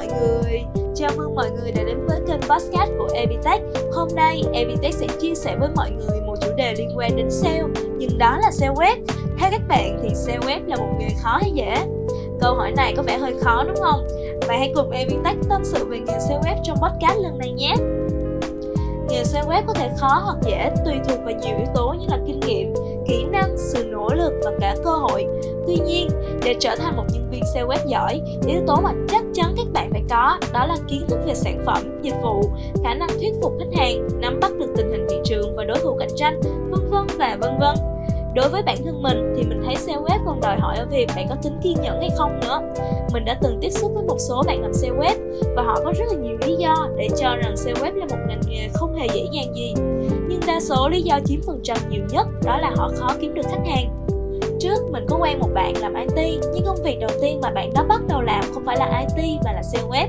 mọi người Chào mừng mọi người đã đến với kênh podcast của Evitech Hôm nay Evitech sẽ chia sẻ với mọi người một chủ đề liên quan đến SEO Nhưng đó là SEO web Theo các bạn thì SEO web là một nghề khó hay dễ? Câu hỏi này có vẻ hơi khó đúng không? Vậy hãy cùng Evitech tâm sự về nghề SEO web trong podcast lần này nhé Nghề SEO web có thể khó hoặc dễ tùy thuộc vào nhiều yếu tố như là kinh nghiệm, kỹ năng, sự nỗ lực và cả cơ hội. Tuy nhiên, để trở thành một viên SEO web giỏi, yếu tố mà chắc chắn các bạn phải có đó là kiến thức về sản phẩm, dịch vụ, khả năng thuyết phục khách hàng, nắm bắt được tình hình thị trường và đối thủ cạnh tranh, vân vân và vân vân. Đối với bản thân mình thì mình thấy SEO web còn đòi hỏi ở việc bạn có tính kiên nhẫn hay không nữa. Mình đã từng tiếp xúc với một số bạn làm SEO web và họ có rất là nhiều lý do để cho rằng SEO web là một ngành nghề không hề dễ dàng gì. Nhưng đa số lý do chiếm phần trăm nhiều nhất đó là họ khó kiếm được khách hàng trước mình có quen một bạn làm IT nhưng công việc đầu tiên mà bạn đó bắt đầu làm không phải là IT mà là SEO web.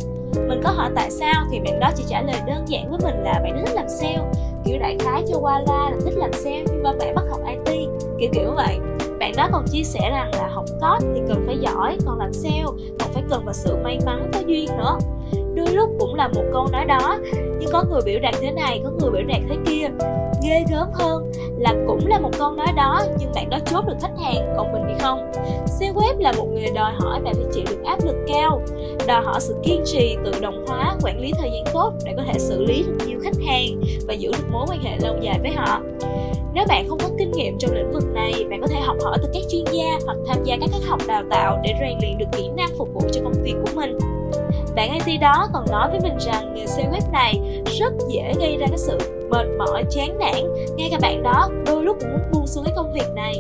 Mình có hỏi tại sao thì bạn đó chỉ trả lời đơn giản với mình là bạn thích làm sale. Kiểu đại khái cho qua la là thích làm sale nhưng mà bạn bắt học IT kiểu kiểu vậy. Bạn đó còn chia sẻ rằng là học code thì cần phải giỏi, còn làm sale còn phải cần vào sự may mắn có duyên nữa. Đôi lúc là một câu nói đó. Nhưng có người biểu đạt thế này có người biểu đạt thế kia. Ghê gớm hơn là cũng là một câu nói đó nhưng bạn đó chốt được khách hàng còn mình thì không. SEO web là một nghề đòi hỏi bạn phải chịu được áp lực cao đòi hỏi sự kiên trì tự động hóa quản lý thời gian tốt để có thể xử lý được nhiều khách hàng và giữ được mối quan hệ lâu dài với họ. Nếu bạn không có kinh nghiệm trong lĩnh vực này, bạn có thể học hỏi từ các chuyên gia hoặc tham gia các khóa học đào tạo để rèn luyện được kỹ năng phục vụ cho công việc của mình. Bạn IT đó còn nói với mình rằng nghề SEO web này rất dễ gây ra cái sự mệt mỏi, chán nản. Ngay cả bạn đó đôi lúc cũng muốn buông xuống cái công việc này.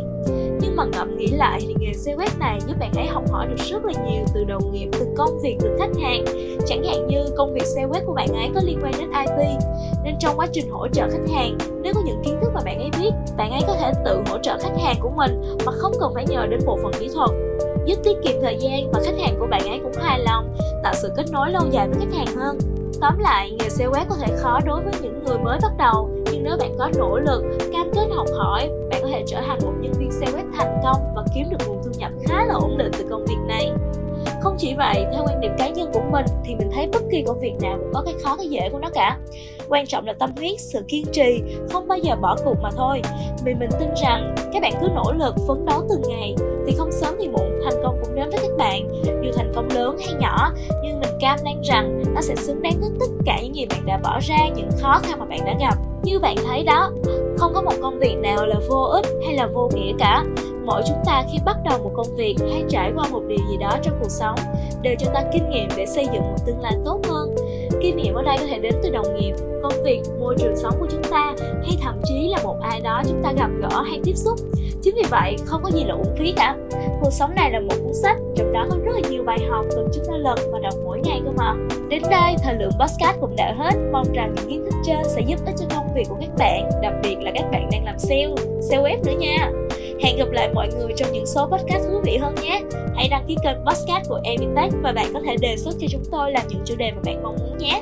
Nhưng mà ngẫm nghĩ lại thì nghề xây web này giúp bạn ấy học hỏi được rất là nhiều từ đồng nghiệp từ công việc từ khách hàng. Chẳng hạn như công việc xây web của bạn ấy có liên quan đến IT nên trong quá trình hỗ trợ khách hàng nếu có những kiến thức mà bạn ấy biết bạn ấy có thể tự hỗ trợ khách hàng của mình mà không cần phải nhờ đến bộ phận kỹ thuật giúp tiết kiệm thời gian và khách hàng của bạn ấy cũng hài lòng tạo sự kết nối lâu dài với khách hàng hơn Tóm lại, nghề sale web có thể khó đối với những người mới bắt đầu, nhưng nếu bạn có nỗ lực, cam kết học hỏi, bạn có thể trở thành một nhân viên sale web thành công và kiếm được nguồn thu nhập khá là ổn định từ công việc này. Không chỉ vậy, theo quan điểm cá nhân của mình thì mình thấy bất kỳ công việc nào cũng có cái khó cái dễ của nó cả. Quan trọng là tâm huyết, sự kiên trì, không bao giờ bỏ cuộc mà thôi. Vì mình tin rằng các bạn cứ nỗ lực phấn đấu từng ngày cam đoan rằng nó sẽ xứng đáng với tất cả những gì bạn đã bỏ ra, những khó khăn mà bạn đã gặp. Như bạn thấy đó, không có một công việc nào là vô ích hay là vô nghĩa cả. Mỗi chúng ta khi bắt đầu một công việc hay trải qua một điều gì đó trong cuộc sống đều cho ta kinh nghiệm để xây dựng một tương lai tốt hơn. Kinh nghiệm ở đây có thể đến từ đồng nghiệp công việc môi trường sống của chúng ta hay thậm chí là một ai đó chúng ta gặp gỡ hay tiếp xúc chính vì vậy, không có gì là uổng phí cả cuộc sống này là một cuốn sách, trong đó có rất là nhiều bài học cần chúng ta lật và đọc mỗi ngày cơ mà đến đây, thời lượng podcast cũng đã hết mong rằng những kiến thức trên sẽ giúp ích cho công việc của các bạn, đặc biệt là các bạn đang làm sale sale web nữa nha Hẹn gặp lại mọi người trong những số podcast thú vị hơn nhé. Hãy đăng ký kênh podcast của Evitech và bạn có thể đề xuất cho chúng tôi làm những chủ đề mà bạn mong muốn nhé.